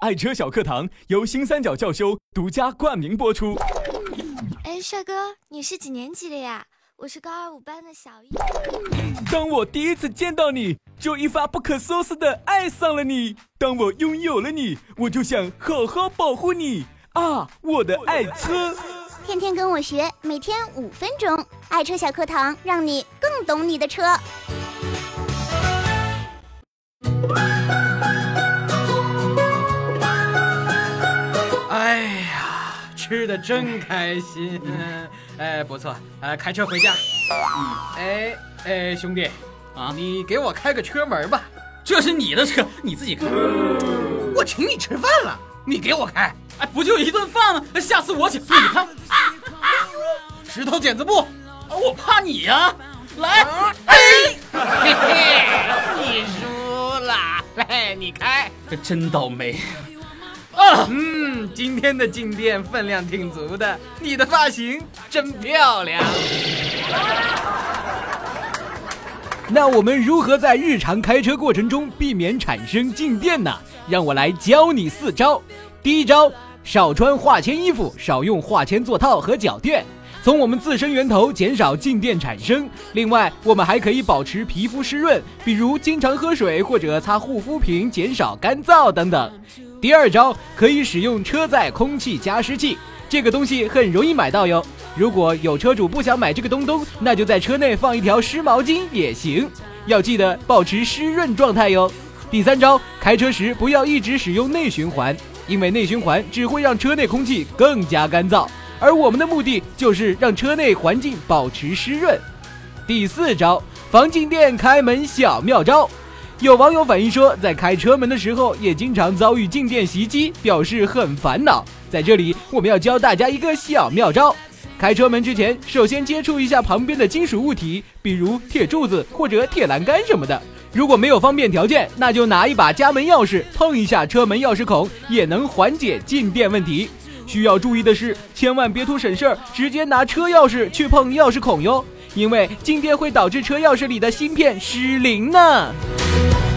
爱车小课堂由新三角教修独家冠名播出。哎，帅哥，你是几年级的呀？我是高二五班的小一。当我第一次见到你，就一发不可收拾的爱上了你。当我拥有了你，我就想好好保护你啊，我的爱车。天天跟我学，每天五分钟，爱车小课堂，让你更懂你的车。吃的真开心！哎，不错，呃，开车回家。嗯，哎哎，兄弟，啊，你给我开个车门吧。这是你的车，你自己开。我请你吃饭了，你给我开。哎，不就一顿饭吗？下次我请。你看，石头剪子布，我怕你呀。来，哎，嘿嘿，你输了。来，你开。这真倒霉。啊，嗯，今天的静电分量挺足的，你的发型真漂亮。那我们如何在日常开车过程中避免产生静电呢？让我来教你四招。第一招，少穿化纤衣服，少用化纤座套和脚垫，从我们自身源头减少静电产生。另外，我们还可以保持皮肤湿润，比如经常喝水或者擦护肤品，减少干燥等等。第二招可以使用车载空气加湿器，这个东西很容易买到哟。如果有车主不想买这个东东，那就在车内放一条湿毛巾也行，要记得保持湿润状态哟。第三招，开车时不要一直使用内循环，因为内循环只会让车内空气更加干燥，而我们的目的就是让车内环境保持湿润。第四招，防静电开门小妙招。有网友反映说，在开车门的时候也经常遭遇静电袭击，表示很烦恼。在这里，我们要教大家一个小妙招：开车门之前，首先接触一下旁边的金属物体，比如铁柱子或者铁栏杆什么的。如果没有方便条件，那就拿一把家门钥匙碰一下车门钥匙孔，也能缓解静电问题。需要注意的是，千万别图省事儿，直接拿车钥匙去碰钥匙孔哟，因为静电会导致车钥匙里的芯片失灵呢。Thank you.